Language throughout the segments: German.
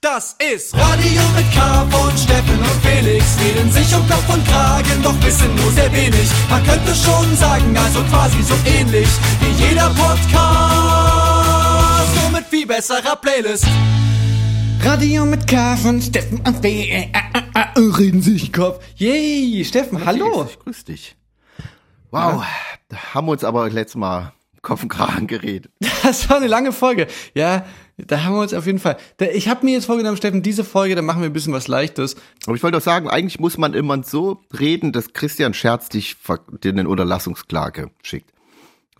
Das ist Radio mit K von Steffen und Felix. Reden sich um Kopf und Kragen, doch wissen nur sehr wenig. Man könnte schon sagen, also quasi so ähnlich wie jeder Podcast. Nur mit viel besserer Playlist. Radio mit K von Steffen und B. Äh, äh, äh, reden sich Kopf. Yay, Steffen, hallo. Ich grüß dich. Wow, da haben wir uns aber letztes Mal Kopf und Kragen geredet. Das war eine lange Folge. Ja, da haben wir uns auf jeden Fall. Da, ich habe mir jetzt vorgenommen, Steffen, diese Folge, da machen wir ein bisschen was Leichtes. Aber ich wollte doch sagen, eigentlich muss man immer so reden, dass Christian Scherz dich dir eine Unterlassungsklage schickt.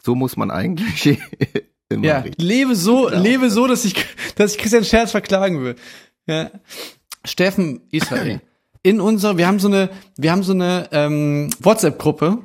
So muss man eigentlich immer Ja, reden. lebe so, lebe so, dass ich, dass ich Christian Scherz verklagen will. Ja. Steffen Israel. In unserer, wir haben so eine, wir haben so eine ähm, WhatsApp-Gruppe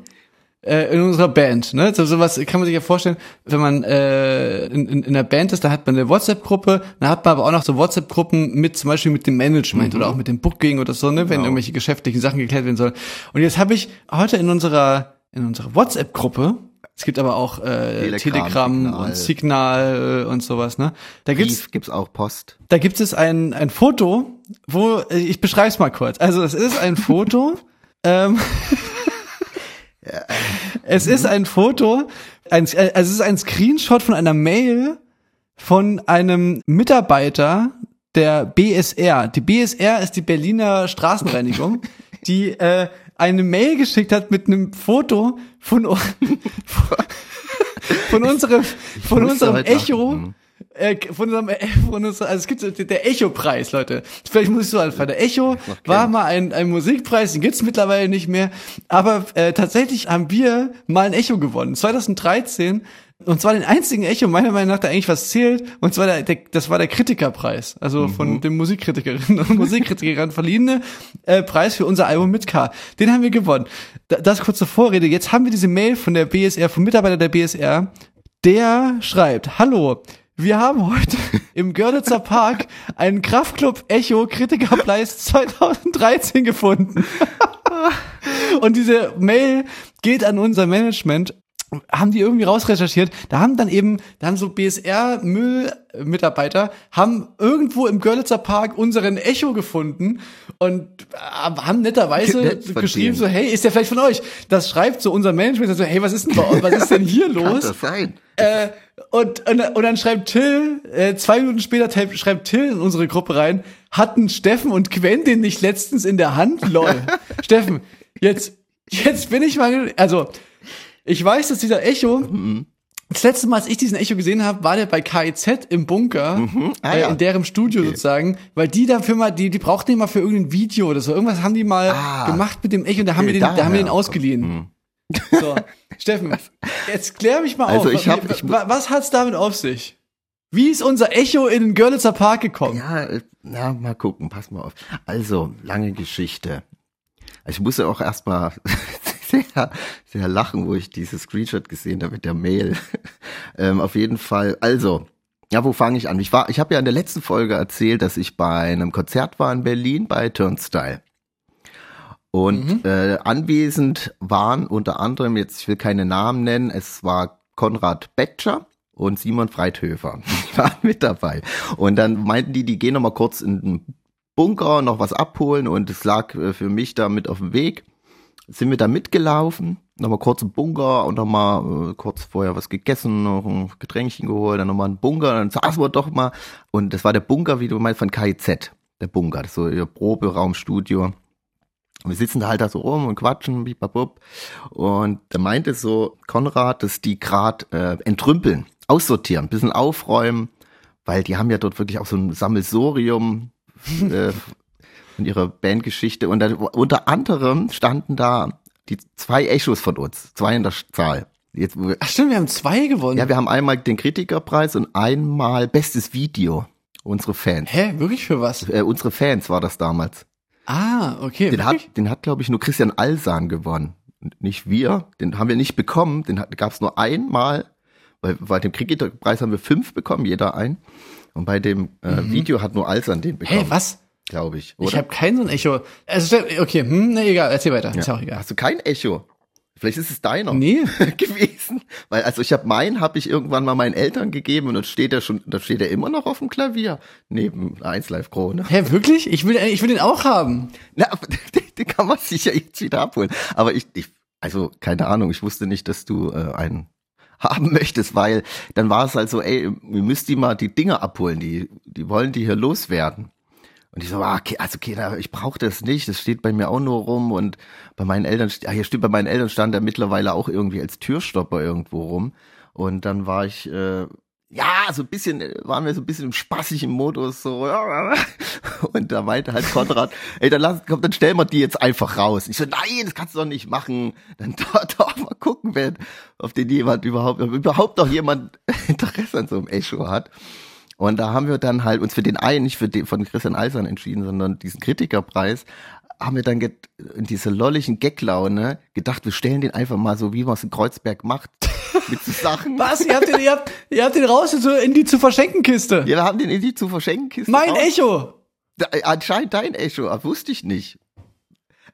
in unserer Band. Ne? So sowas kann man sich ja vorstellen, wenn man äh, in, in, in der Band ist, da hat man eine WhatsApp-Gruppe, dann hat man aber auch noch so WhatsApp-Gruppen mit zum Beispiel mit dem Management oder auch mit dem Booking oder so, ne, wenn Genau. irgendwelche geschäftlichen Sachen geklärt werden sollen. Und jetzt habe ich heute in unserer in unserer WhatsApp-Gruppe es gibt aber auch äh, Telegram, Telegram, Signal. und Signal äh, und sowas, ne? Da gibt's Brief gibt's auch Post. da gibt es ein, ein Foto, wo, äh, ich beschreibe es mal kurz. Also es ist ein Foto, ähm, es ist ein Foto, ein, also es ist ein Screenshot von einer Mail von einem Mitarbeiter der BSR. Die BSR ist die Berliner Straßenreinigung, die äh, eine Mail geschickt hat mit einem Foto von, u- von unserem, von unserem. Echo. Mhm. Äh, von unserem, äh, von unserem, also es gibt so der Echo-Preis, Leute. Vielleicht muss ich so anfangen. Der Echo war mal ein, ein Musikpreis, den gibt's mittlerweile nicht mehr. Aber äh, tatsächlich haben wir mal ein Echo gewonnen. 2013. Und zwar den einzigen Echo, meiner Meinung nach, der eigentlich was zählt. Und zwar der, der das war der Kritikerpreis. Also von dem Musikkritikerinnen und Musikkritikern verliehene äh, Preis für unser Album mit K. Den haben wir gewonnen. Da, das kurze Vorrede. Jetzt haben wir diese Mail von der BSR, vom Mitarbeiter der BSR. Der schreibt, hallo, wir haben heute im Görlitzer Park einen Kraftclub Echo Kritikerpreis 2013 gefunden. Und diese Mail geht an unser Management. Haben die irgendwie rausrecherchiert. Da haben dann eben, da haben so BSR-Müllmitarbeiter, haben irgendwo im Görlitzer Park unseren Echo gefunden und äh, haben netterweise geschrieben so, hey, ist der vielleicht von euch? Das schreibt so unser Management, so, hey, was ist denn bei euch, was ist denn hier Kann los? das sein? Äh, und, und, und dann schreibt Till, äh, zwei Minuten später schreibt Till in unsere Gruppe rein, hatten Steffen und den nicht letztens in der Hand? Lol. Steffen, jetzt, jetzt bin ich mal, also, ich weiß, dass dieser Echo, Mhm. das letzte Mal, als ich diesen Echo gesehen habe, war der bei KIZ im Bunker, Ah, äh, ja. in deren Studio sozusagen, weil die dafür mal, die, die brauchten den mal für irgendein Video oder so. Irgendwas haben die mal Ah. gemacht mit dem Echo und da haben wir Okay, den, da haben wir den ausgeliehen. So, Steffen, jetzt klär mich mal Also auf. ich hab- ich- Wa- was hat's damit auf sich? Wie ist unser Echo in den Görlitzer Park gekommen? Ja, äh, na, mal gucken, pass mal auf. Also, lange Geschichte. Ich musste auch erstmal sehr, sehr lachen, wo ich dieses Screenshot gesehen habe mit der Mail. ähm, auf jeden Fall, also, ja, wo fange ich an? Ich war, ich habe ja in der letzten Folge erzählt, dass ich bei einem Konzert war in Berlin bei Turnstyle. Und äh, anwesend waren unter anderem, jetzt ich will keine Namen nennen, es war Konrad Betscher und Simon Freithöfer. Die waren mit dabei. Und dann meinten die, die gehen noch mal kurz in den Bunker, noch was abholen und es lag äh, für mich da mit auf dem Weg. Sind wir da mitgelaufen, nochmal kurz im Bunker und nochmal äh, kurz vorher was gegessen, noch ein Getränkchen geholt, dann nochmal ein Bunker, dann saßen wir doch mal. Und das war der Bunker, wie du meinst, von KIZ. Der Bunker, das ist so ihr Proberaumstudio. Und wir sitzen da halt da so rum und quatschen, bibabub. Und da meinte so Konrad, dass die grad äh, entrümpeln, aussortieren, ein bisschen aufräumen, weil die haben ja dort wirklich auch so ein Sammelsorium äh, von ihrer Bandgeschichte. Und dann, unter anderem standen da die zwei Echos von uns, zwei in der Zahl. Jetzt, Ach stimmt, wir haben zwei gewonnen. ja, wir haben einmal den Kritikerpreis und einmal bestes Video. Unsere Fans. Hä, wirklich für was? Äh, unsere Fans war das damals. Ah, okay. Den wirklich? hat, den hat glaube ich, nur Christian Alsan gewonnen. Und Nicht wir. Den haben wir nicht bekommen. Den gab es nur einmal. Weil bei dem Kritikerpreis haben wir fünf bekommen, jeder ein. Und bei dem äh, Video hat nur Alsan den bekommen. Hä, was? Glaube ich. Ich Oder? habe kein so ein Echo. Also, okay, hm, ne, egal, erzähl weiter. Ist ja auch egal. Hast du kein Echo? Vielleicht ist es deiner Nee. gewesen, weil also ich habe meinen habe ich irgendwann mal meinen Eltern gegeben und dann steht er schon, da steht er immer noch auf dem Klavier neben 1 Live Krone. Hä, wirklich? Ich will, ich will den auch haben. Na, den, den kann man sich ja jetzt wieder abholen. Aber ich, ich also keine Ahnung, ich wusste nicht, dass du äh, einen haben möchtest, weil dann war es halt so, ey, wir müsst die mal die Dinger abholen, die, die wollen die hier loswerden. Und ich so, ah, okay, also Kinder, ich brauche das nicht, das steht bei mir auch nur rum und bei meinen Eltern, ah, hier steht bei meinen Eltern stand er mittlerweile auch irgendwie als Türstopper irgendwo rum. Und dann war ich, äh, ja, so ein bisschen, waren wir so ein bisschen im spaßigen Modus, so, ja. Und da meinte halt Konrad, ey, dann lass, komm, dann stellen wir die jetzt einfach raus. Ich so, nein, das kannst du doch nicht machen. Dann doch, doch mal gucken, wenn, auf den jemand überhaupt, überhaupt noch jemand Interesse an so einem Echo hat. Und da haben wir dann halt uns für den einen, nicht für den von Christian Eisern entschieden, sondern diesen Kritikerpreis, haben wir dann in dieser lolligen Gaglaune gedacht, wir stellen den einfach mal so, wie man es in Kreuzberg macht, mit so Sachen. Was? Ihr habt den, ihr habt, ihr habt den raus so in die zu verschenken Kiste. Ja, wir haben den in die zu verschenken Kiste. Mein raus. Echo. Da, anscheinend dein Echo, aber wusste ich nicht.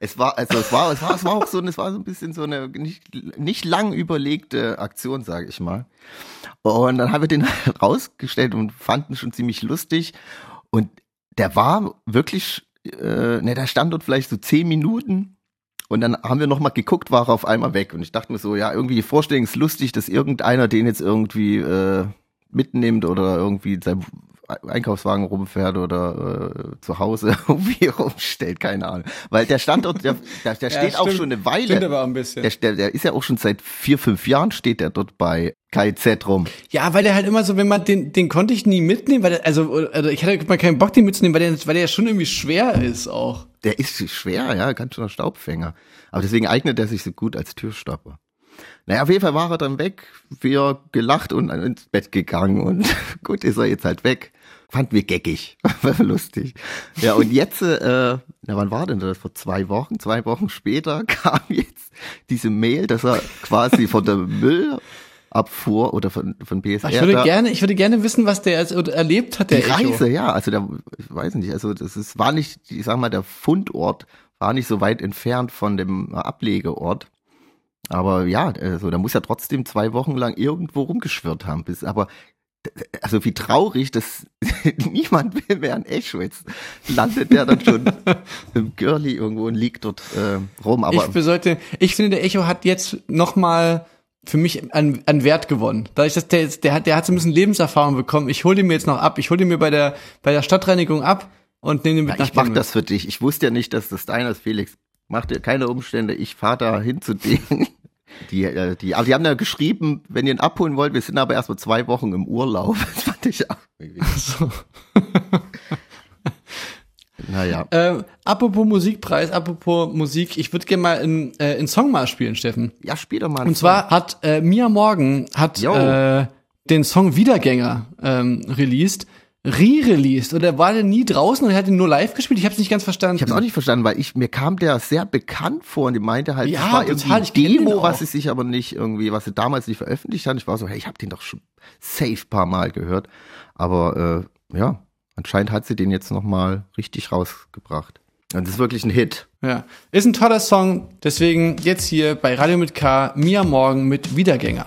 Es war, also es war, es war, es war auch so, es war so ein bisschen so eine nicht, nicht lang überlegte Aktion, sage ich mal. Und dann haben wir den rausgestellt und fanden schon ziemlich lustig. Und der war wirklich, äh, ne, der stand dort vielleicht so zehn Minuten. Und dann haben wir noch mal geguckt, war er auf einmal weg. Und ich dachte mir so, ja, irgendwie die Vorstellung ist lustig, dass irgendeiner den jetzt irgendwie äh, mitnimmt oder irgendwie sein Einkaufswagen rumfährt oder äh, zu Hause irgendwie rumstellt, keine Ahnung. Weil der Standort, der, der, der steht auch schon eine Weile. Stimmt aber ein bisschen. Der, der, der ist ja auch schon seit vier, fünf Jahren steht der dort bei KIZ rum. Ja, weil der halt immer so, wenn man den, den konnte ich nie mitnehmen, weil der, also, also ich hatte mal keinen Bock, den mitzunehmen, weil der, weil der schon irgendwie schwer ist auch. Der ist schwer, ja, ganz schöner Staubfänger. Aber deswegen eignet er sich so gut als Türstopper. Naja, auf jeden Fall war er dann weg, wir gelacht und ins Bett gegangen und gut ist er jetzt halt weg. Fanden wir geckig, war lustig. Ja, und jetzt, äh, na wann war denn das? Vor zwei Wochen, zwei Wochen später kam jetzt diese Mail, dass er quasi von der Müllabfuhr oder von, von BSR. Ich würde gerne, ich würde gerne wissen, was der erlebt hat, der die Reise, ja, also der, ich weiß nicht, also das ist, war nicht, ich sag mal, der Fundort war nicht so weit entfernt von dem Ablegeort. Aber ja, also da muss ja trotzdem zwei Wochen lang irgendwo rumgeschwirrt haben. Bis, aber also wie traurig, dass niemand will mehr ein Echo. Jetzt landet der dann schon im Girlie irgendwo und liegt dort äh, rum. Aber ich, sollte, ich finde, der Echo hat jetzt noch mal für mich an, an Wert gewonnen. Dadurch, dass der der hat, der hat so ein bisschen Lebenserfahrung bekommen. Ich hole den mir jetzt noch ab. Ich hole den mir bei der, bei der Stadtreinigung ab und nehme den mit ja, nach Ich mach das für dich. Ich wusste ja nicht, dass das deiner ist, Felix. Mach dir keine Umstände. Ich fahr da hin zu denen. Die, äh, die, aber die haben ja geschrieben, wenn ihr ihn abholen wollt, wir sind aber erst mal zwei Wochen im Urlaub. Das fand ich auch. So. naja. Äh, apropos Musikpreis, apropos Musik, ich würde gerne mal in, äh, in Song mal spielen, Steffen. Ja, spiel doch mal. Und zwar hat äh, Mia Morgan hat äh, den Song Wiedergänger ähm, released re-released oder war der nie draußen und er hat ihn nur live gespielt? Ich habe es nicht ganz verstanden. Ich habe es auch nicht verstanden, weil ich mir kam der sehr bekannt vor und die meinte halt, ja, das war total, irgendwie ein Demo, was sie sich aber nicht irgendwie, was sie damals nicht veröffentlicht hat. Ich war so, hey, ich habe den doch schon safe paar Mal gehört, aber äh, ja, anscheinend hat sie den jetzt noch mal richtig rausgebracht. Und das ist wirklich ein Hit. Ja, ist ein toller Song. Deswegen jetzt hier bei Radio mit K, Mia Morgen mit Wiedergänger.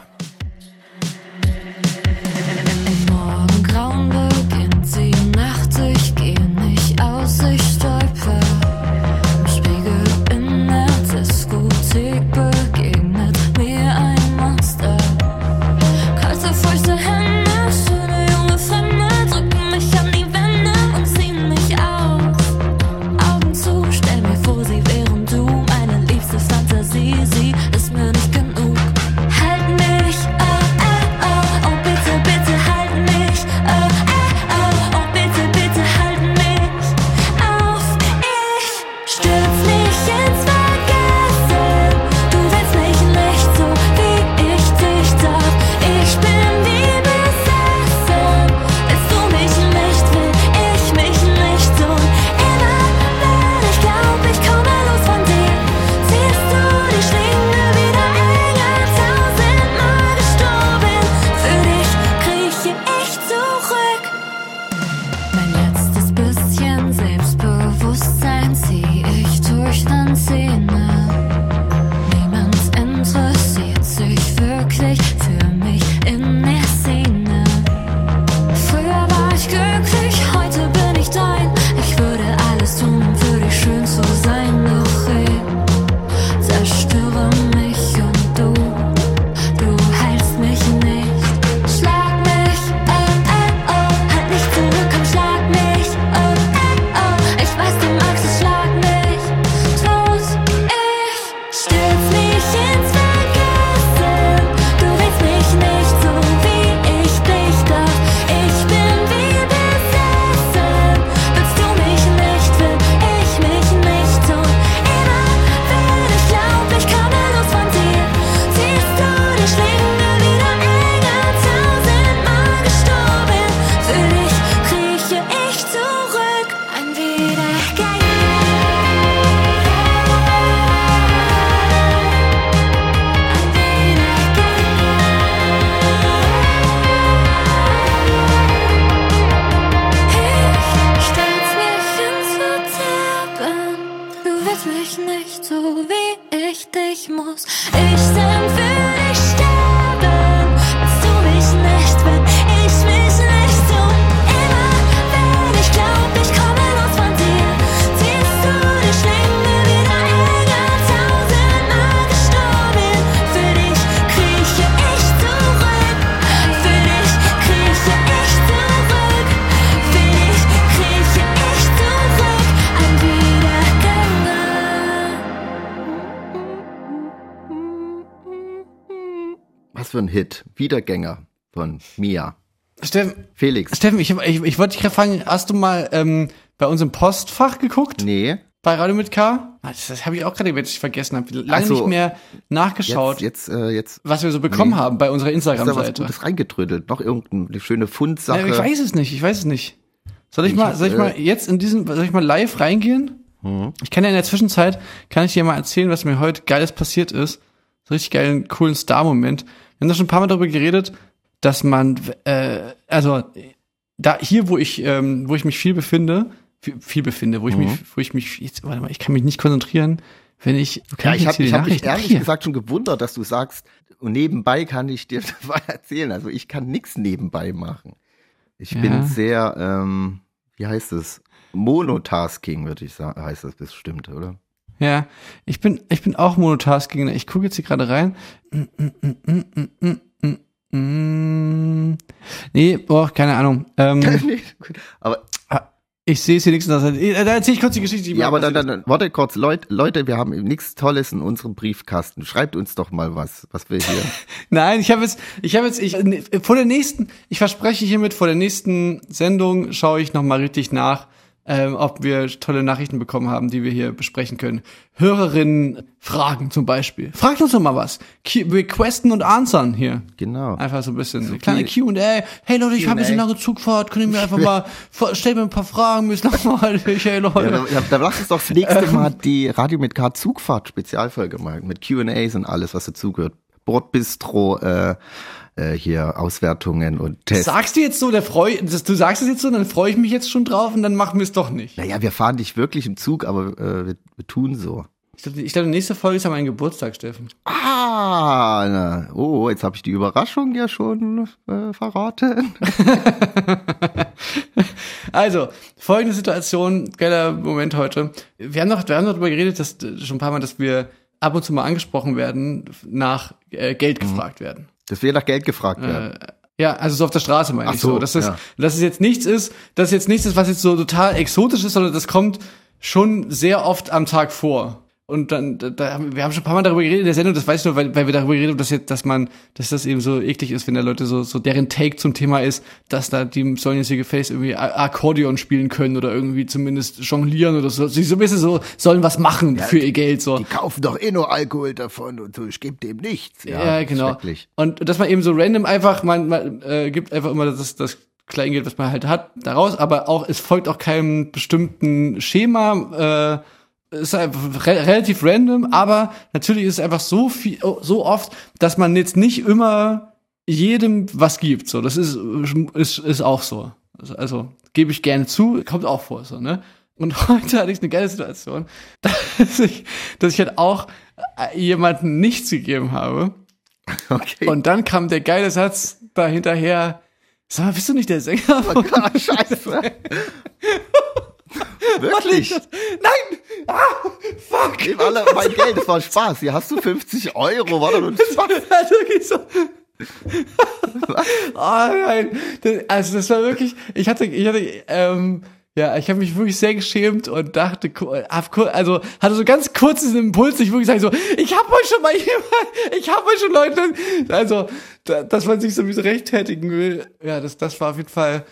Richtig muss. Ich sing für ein Hit. Wiedergänger von Mia. Steffen, Felix. Steffen, ich, ich, ich wollte dich gerade fragen, hast du mal ähm, bei uns im Postfach geguckt? Nee. Bei Radio mit K? Ah, Das, das habe ich auch gerade, wenn ich vergessen habe. Lange so. nicht mehr nachgeschaut, Jetzt, jetzt, äh, jetzt was wir so bekommen Nee. haben bei unserer ist da was Instagram-Seite. Gutes reingetrödelt. Noch irgendeine schöne Fundsache. Ja, ich weiß es nicht, ich weiß es nicht. Soll ich, Ich mal, soll ich äh, mal jetzt in diesem, soll ich mal live reingehen? Mhm. Ich kann ja in der Zwischenzeit, kann ich dir mal erzählen, was mir heute Geiles passiert ist. So richtig geilen, coolen Star-Moment. Wir haben da schon ein paar Mal darüber geredet, dass man, äh, also da hier, wo ich, ähm, wo ich mich viel befinde, viel, befinde, wo ich Mhm. mich, wo ich mich, jetzt, warte mal, ich kann mich nicht konzentrieren, wenn ich, Ja, ich habe hab mich ehrlich hier. gesagt schon gewundert, dass du sagst, und nebenbei kann ich dir dabei erzählen. Also ich kann nichts nebenbei machen. Ich Ja. bin sehr, ähm, wie heißt es? Monotasking, würde ich sagen, heißt das bestimmt, oder? Ja, ich bin, ich bin auch Monotasking. Ich gucke jetzt hier gerade rein. Nee, boah, keine Ahnung. Ähm, Nee, gut. aber ich sehe es hier nichts. Da erzähle ich kurz die Geschichte. Die ja, aber dann, passiert dann, warte kurz, Leute, Leute, wir haben nichts Tolles in unserem Briefkasten. Schreibt uns doch mal was, was wir hier. Nein, ich habe jetzt, ich habe jetzt, ich vor der nächsten, ich verspreche hiermit vor der nächsten Sendung schaue ich noch mal richtig nach, ähm, ob wir tolle Nachrichten bekommen haben, die wir hier besprechen können. Hörerinnen fragen zum Beispiel. Fragt uns doch mal was. Q Requesten und answern hier. Genau. Einfach so ein bisschen. viel- kleine Q&A. Hey Leute, ich habe jetzt eine lange Zugfahrt. Könnt ihr mir einfach mal, stellt mir ein paar Fragen, müssen nochmal. Hey Leute. Ja, da, ja, da lass uns doch das nächste Ähm. Mal die Radio mit K Zugfahrt Spezialfolge machen, mit Q&As und alles, was dazugehört. Bordbistro, äh, äh, hier Auswertungen und Tests. Sagst du jetzt so, der freu, du sagst es jetzt so, dann freue ich mich jetzt schon drauf und dann machen wir es doch nicht. Naja, wir fahren nicht wirklich im Zug, aber äh, wir, wir tun so. Ich glaube, glaub, die nächste Folge ist ja mein Geburtstag, Steffen. Ah, na, oh, jetzt habe ich die Überraschung ja schon äh, verraten. Also, folgende Situation, geiler Moment heute. Wir haben noch, wir haben noch darüber geredet, dass äh, schon ein paar Mal, dass wir ab und zu mal angesprochen werden, nach äh, Geld Mhm. gefragt werden. Dass wir nach Geld gefragt werden. Ja, also so auf der Straße meine Ach ich so. so, Dass das, ja. dass es jetzt nichts ist, dass es jetzt nichts ist, was jetzt so total exotisch ist, sondern das kommt schon sehr oft am Tag vor. Und dann, da, da, haben- wir haben schon ein paar Mal darüber geredet in der Sendung, das weiß ich nur, weil, weil wir darüber geredet haben, dass jetzt, dass man, dass das eben so eklig ist, wenn da Leute so, so deren Take zum Thema ist, dass da die sollen jetzt hier gefälligst irgendwie Akkordeon spielen können oder irgendwie zumindest jonglieren oder so. Sie so ein bisschen so, sollen was machen für ihr Geld, so. Die kaufen doch eh nur Alkohol davon und so, ich gebe dem nichts. Ja, genau. schrecklich. Und dass man eben so random einfach, man, man äh, gibt einfach immer das, das Kleingeld, was man halt hat, daraus, aber auch, es folgt auch keinem bestimmten Schema, äh, ist einfach re relativ random, aber natürlich ist es einfach so viel, so oft, dass man jetzt nicht immer jedem was gibt. So, das ist, ist, ist auch so. Also, also gebe ich gerne zu, kommt auch vor, so, ne? Und heute hatte ich eine geile Situation, dass ich, dass ich halt auch äh, jemanden nichts gegeben habe. Okay. Und dann kam der geile Satz da hinterher. Sag mal, bist du nicht der Sänger? Von Ah, scheiße. Wirklich? Nein! Ah, fuck! Gib alle mein Geld, das war Spaß. Hier hast du 50 Euro, war doch nur Das war wirklich so. oh nein. Das, also das war wirklich, ich hatte, ich hatte, ähm, ja, ich habe mich wirklich sehr geschämt und dachte, also hatte so ganz kurz diesen Impuls, ich wirklich sage so, ich habe euch schon mal jemand, ich habe euch schon Leute, also, da, dass man sich sowieso rechtfertigen will, ja, das, das war auf jeden Fall,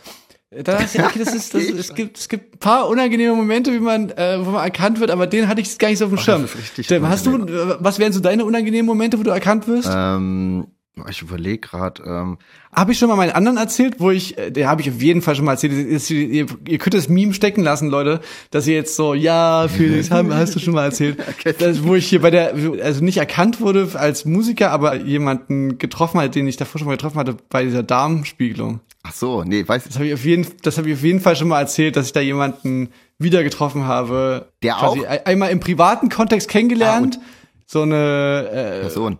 da dachte ich, okay, das ist, das, es gibt, es gibt ein paar unangenehme Momente, wie man, äh, wo man erkannt wird, aber den hatte ich gar nicht so auf dem Schirm. richtig Steffen, hast du, äh, was wären so deine unangenehmen Momente, wo du erkannt wirst? Ähm, ich überlege gerade, ähm, Habe ich schon mal meinen anderen erzählt, wo ich, äh, der habe ich auf jeden Fall schon mal erzählt. Ihr, ihr könnt das Meme stecken lassen, Leute, dass ihr jetzt so, ja, Felix, haben- hast du schon mal erzählt. Das, wo ich hier bei der, also nicht erkannt wurde als Musiker, aber jemanden getroffen hat, den ich davor schon mal getroffen hatte, bei dieser Darmspiegelung. ach so, nee, weiß Das habe ich auf jeden, das habe ich auf jeden Fall schon mal erzählt, dass ich da jemanden wieder getroffen habe. Der auch? ein- Einmal im privaten Kontext kennengelernt. Ah, so eine äh, Person.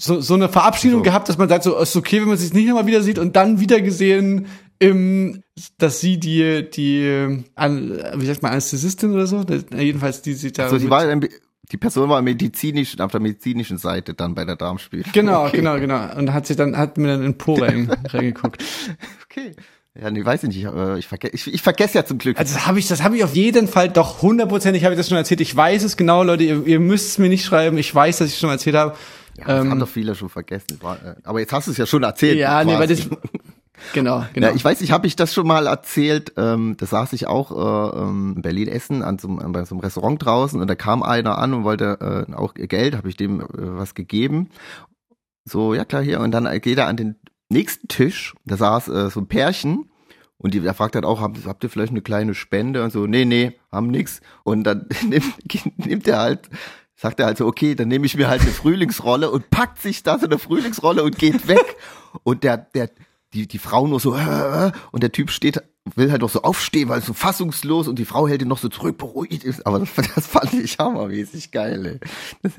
So, so eine Verabschiedung So. gehabt, dass man sagt, so ist okay, wenn man sich nicht nochmal wieder sieht und dann wieder gesehen im, dass sie die, die, an, wie sagt man, Anästhesistin oder so, jedenfalls die sie da. Also die war die Person war medizinisch auf der medizinischen Seite dann bei der Darmspiel. genau, okay. genau, genau. Und hat sie dann, hat mir dann in den Po rein, reingeguckt. Okay. Ja, nee, weiß ich nicht. Ich, verge ich, ich vergesse ja zum Glück. Also das habe ich, das habe ich auf jeden Fall doch hundertprozentig, habe ich das schon erzählt. Ich weiß es genau, Leute, ihr, ihr müsst es mir nicht schreiben. Ich weiß, dass ich es schon erzählt habe. Ja, das ähm, haben doch viele schon vergessen. Äh, aber jetzt hast du es ja schon erzählt. Ja, nee, weil quasi. das, genau, genau. Ja, ich weiß nicht, habe ich das schon mal erzählt? Ähm, da saß ich auch äh, ähm, in Berlin essen an so, einem- bei so einem Restaurant draußen und da kam einer an und wollte äh, auch Geld, habe ich dem äh, was gegeben. So, ja klar, hier. Und dann geht er an den nächsten Tisch, da saß äh, so ein Pärchen und die, der fragt dann auch, habt, habt ihr vielleicht eine kleine Spende? Und so, nee, nee, haben nix. Und dann nimmt, nimmt er halt, sagt er halt so, okay, dann nehme ich mir halt eine Frühlingsrolle und packt sich da so eine Frühlingsrolle und geht weg. Und der, der, die, die Frau nur so, äh, und der Typ steht, will halt noch so aufstehen, weil so fassungslos und die Frau hält ihn noch so zurück, beruhigt ist. Aber das, das fand ich hammermäßig geil, ey.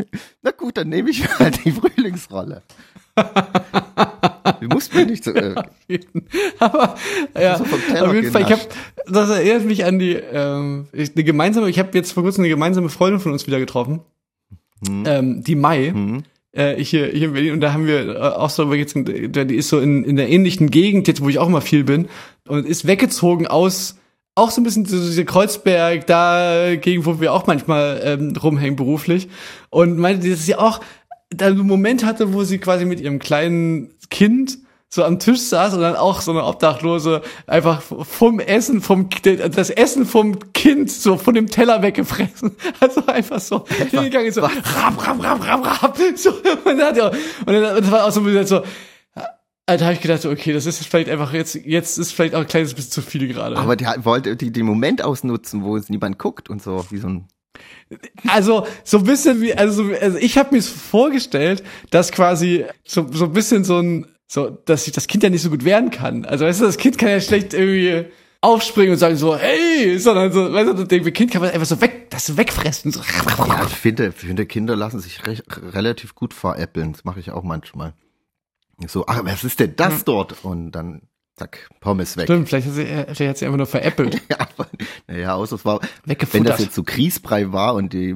Na gut, dann nehme ich mir halt die Frühlingsrolle. Du musst mir nicht so, äh, Aber ja, so auf jeden Fall, ich genascht. das erinnert mich an die ähm, eine gemeinsame. Ich habe jetzt vor kurzem eine gemeinsame Freundin von uns wieder getroffen, Hm. ähm, die Mai. Äh, hier, hier in Berlin und da haben wir äh, auch so darüber jetzt, die ist so in, in der ähnlichen Gegend jetzt, wo ich auch mal viel bin und ist weggezogen aus auch so ein bisschen so diese Kreuzberg da Gegend, wo wir auch manchmal ähm, rumhängen beruflich und meinte, dass sie auch da einen Moment hatte, wo sie quasi mit ihrem kleinen Kind so am Tisch saß und dann auch so eine Obdachlose einfach vom Essen, vom das Essen vom Kind so von dem Teller weggefressen. Also einfach so hingegangen so rap, rap, rap, rap, rap. So, und dann, hat er- und dann das war auch so, ein bisschen so Alter, habe ich gedacht, okay, das ist jetzt vielleicht einfach jetzt, jetzt ist vielleicht auch ein kleines bisschen zu viel gerade. aber die wollte die, den Moment ausnutzen, wo es niemand guckt und so, wie so ein, Also so ein bisschen wie, also, so- also ich habe mir vorgestellt, dass quasi so, so ein bisschen so ein, so, dass sich das Kind ja nicht so gut wehren kann. Also weißt du, das Kind kann ja schlecht irgendwie aufspringen und sagen so, hey, sondern so, weißt du, das Kind kann man einfach so weg, das wegfressen. So. ja, ich finde, ich finde, Kinder lassen sich recht, relativ gut veräppeln. Das mache ich auch manchmal. So, ach, was ist denn das dort? Und dann, zack, Pommes weg. Stimmt, vielleicht hat sie, äh, vielleicht hat sie einfach nur veräppelt. Ja, aber, naja, außer es war, wenn das jetzt so Grießbrei war und die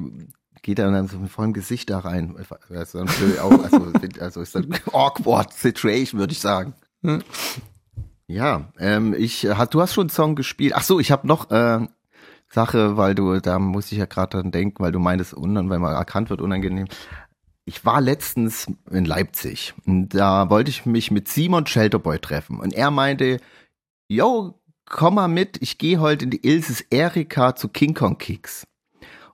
geht dann, dann so mit vollem Gesicht da rein. Blöd auch, also, also ist dann awkward situation, würde ich sagen. Hm. Ja, ähm, ich, äh, hat, du hast schon einen Song gespielt. Ach so, ich habe noch äh, Sache, weil du, da muss ich ja gerade dran denken, weil du meintest, unan, weil man erkannt wird, unangenehm. Ich war letztens in Leipzig und da wollte ich mich mit Simon Shelterboy treffen und er meinte, yo, komm mal mit, ich gehe heute in die Ilses Erika zu King Kong Kicks.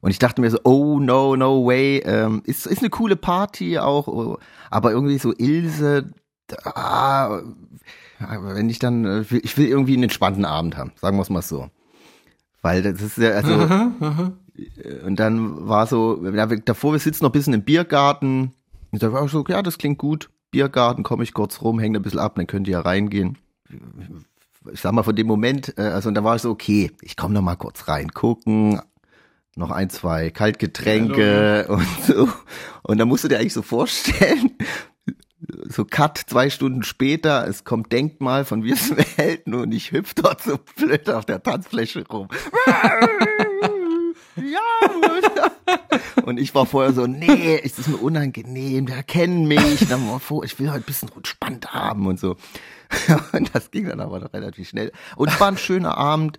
Und ich dachte mir so, oh no, no way, ähm, ist, ist eine coole Party auch, oh, aber irgendwie so Ilse, ah, wenn ich dann, äh, ich will irgendwie einen entspannten Abend haben, sagen wir es mal so. Weil das ist ja, also, äh, und dann war so, davor, wir sitzen noch ein bisschen im Biergarten. Und da war ich so, ja, das klingt gut. Biergarten, komme ich kurz rum, hänge ein bisschen ab, dann könnt ihr ja reingehen. Ich sag mal, von dem Moment, äh, also und da war ich so, okay, ich komme noch mal kurz rein, gucken, noch ein, zwei Kaltgetränke und so. Und dann musst du dir eigentlich so vorstellen, so Cut zwei Stunden später, es kommt Denkmal von Wir sind Helden und ich hüpf dort so blöd auf der Tanzfläche rum. ja. Und ich war vorher so, nee, es ist mir unangenehm, der kennt mich, dann war vor, ich will heute ein bisschen entspannt haben und so. Und das ging dann aber relativ schnell. Und es war ein schöner Abend.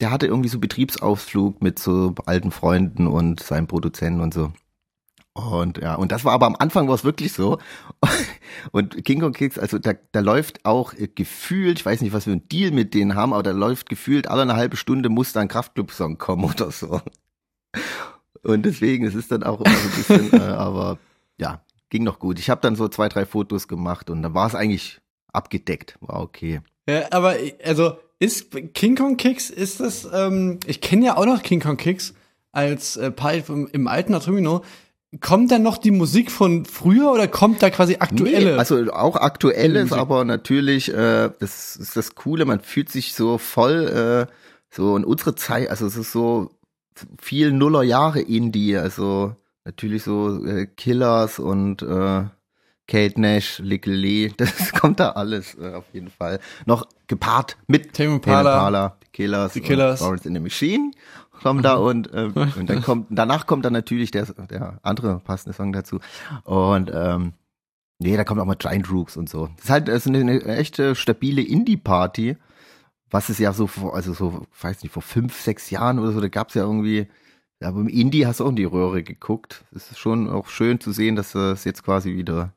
Der hatte irgendwie so Betriebsausflug mit so alten Freunden und seinem Produzenten und so. Und ja, und das war aber am Anfang war es wirklich so. Und King Kong Kicks, also da, da läuft auch äh, gefühlt, ich weiß nicht, was wir einen Deal mit denen haben, aber da läuft gefühlt alle eine halbe Stunde muss da ein Kraftclub-Song kommen oder so. Und deswegen, es ist dann auch immer so ein bisschen, äh, aber ja, ging noch gut. Ich habe dann so zwei, drei Fotos gemacht und dann war es eigentlich abgedeckt, war okay. Ja, aber also ist King Kong Kicks, ist das, ähm, ich kenne ja auch noch King Kong Kicks als äh, Part im, im alten Atrumino. Kommt dann noch die Musik von früher oder kommt da quasi aktuelle? Nee, also auch aktuelles, aber natürlich, äh, das ist das Coole, man fühlt sich so voll, äh, so in unsere Zeit, also es ist so viel Nullerjahre Indie, also natürlich so äh, Killers und äh, Kate Nash, Lickle Lee, das kommt da alles äh, auf jeden Fall. Noch gepaart mit Tame Impala, Killers, die Killers. Florence in the Machine kommen da und, äh, und dann kommt, danach kommt dann natürlich der, der andere passende Song dazu. Und ähm, nee, da kommt auch mal Giant Rooks und so. Das ist halt das ist eine, eine echte stabile Indie-Party, was es ja so vor, also so, weiß nicht, vor fünf, sechs Jahren oder so, da gab's ja irgendwie, ja, aber im Indie hast du auch in die Röhre geguckt. Es ist schon auch schön zu sehen, dass es jetzt quasi wieder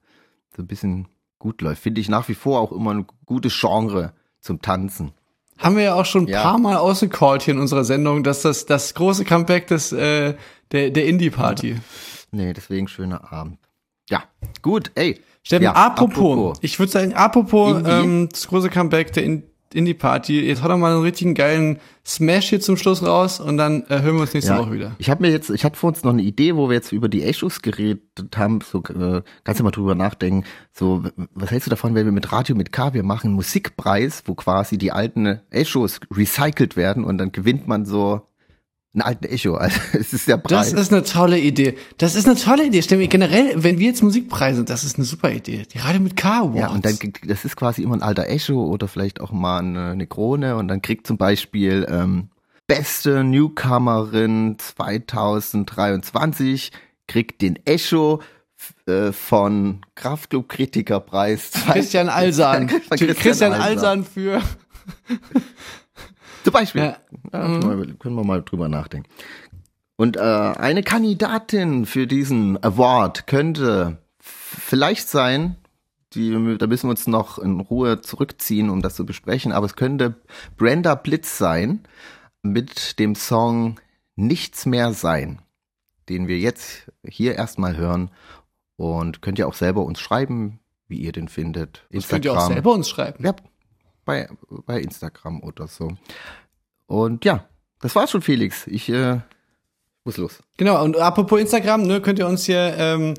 so ein bisschen gut läuft. Finde ich nach wie vor auch immer ein gutes Genre zum Tanzen. Haben wir ja auch schon ein Ja. paar Mal ausgecallt hier in unserer Sendung, dass das das große Comeback des äh, der der Indie Party. Nee, deswegen schöner Abend. Ja, gut, ey. Steffen, ja, apropos, ich würde sagen, apropos Indie? ähm, das große Comeback der In Indie Party. Jetzt hau doch mal einen richtigen geilen Smash hier zum Schluss raus und dann äh, hören wir uns nächste Ja, Woche wieder. Ich habe mir jetzt, ich hatte vor uns noch eine Idee, wo wir jetzt über die Echos geredet haben. So äh, kannst du mal drüber nachdenken. So, was hältst du davon, wenn wir mit Radio mit K, wir machen einen Musikpreis, wo quasi die alten Echos recycelt werden und dann gewinnt man so einen alten Echo. Also es ist der Preis. Das ist eine tolle Idee. Das ist eine tolle Idee. Stimmt, generell, wenn wir jetzt Musikpreise, das ist eine super Idee. Die Radio mit K Awards. ja, und dann kriegt- das ist quasi immer ein alter Echo oder vielleicht auch mal eine, eine Krone und dann kriegt zum Beispiel ähm, beste Newcomerin 2023 kriegt den Echo äh, von Kraftclub Kritikerpreis. Christian Alsan. Christian, Christian Alsan für Zum Beispiel. Ja. Ja. können, wir, können wir mal drüber nachdenken. Und äh, eine Kandidatin für diesen Award könnte vielleicht sein, die, da müssen wir uns noch in Ruhe zurückziehen, um das zu besprechen, aber es könnte Brenda Blitz sein mit dem Song Nichts mehr sein, den wir jetzt hier erstmal hören und könnt ihr auch selber uns schreiben, wie ihr den findet. Das könnt ihr auch selber uns schreiben. Ja, bei, bei Instagram oder so. Und ja, das war's schon, Felix. Ich äh, muss los. Genau, und apropos Instagram, ne, könnt ihr uns hier, ähm,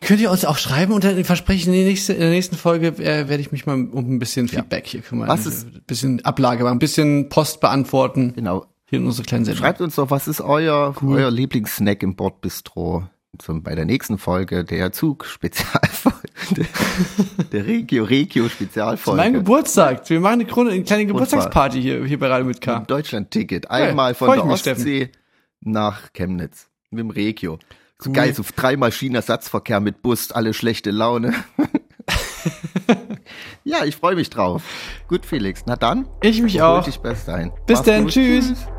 könnt ihr uns auch schreiben und dann verspreche ich, in der, nächste, in der nächsten Folge äh, werde ich mich mal um ein bisschen Feedback hier kümmern. Was ist- Ein bisschen Ablage machen, ein bisschen Post beantworten Genau. hier in unserer kleinen Sendung. Schreibt uns doch, was ist euer, euer Lieblingssnack im Bordbistro? Zum, bei der nächsten Folge der Zug Spezialfolge. Der, der Regio Regio Mein. Geburtstag. Wir machen eine, Krone, eine kleine Geburtstagsparty hier, hier bei Radio mit K. Deutschland-Ticket. Einmal von freu der Ostsee nach Chemnitz. Mit dem Regio. So geil, so dreimal Schienenersatzverkehr mit Bus, alle schlechte Laune. ja, ich freue mich drauf. Gut, Felix. Na dann. Ich mich auch. dich best ein. Bis Mach's dann, gut. tschüss. Ich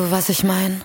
du, was ich mein?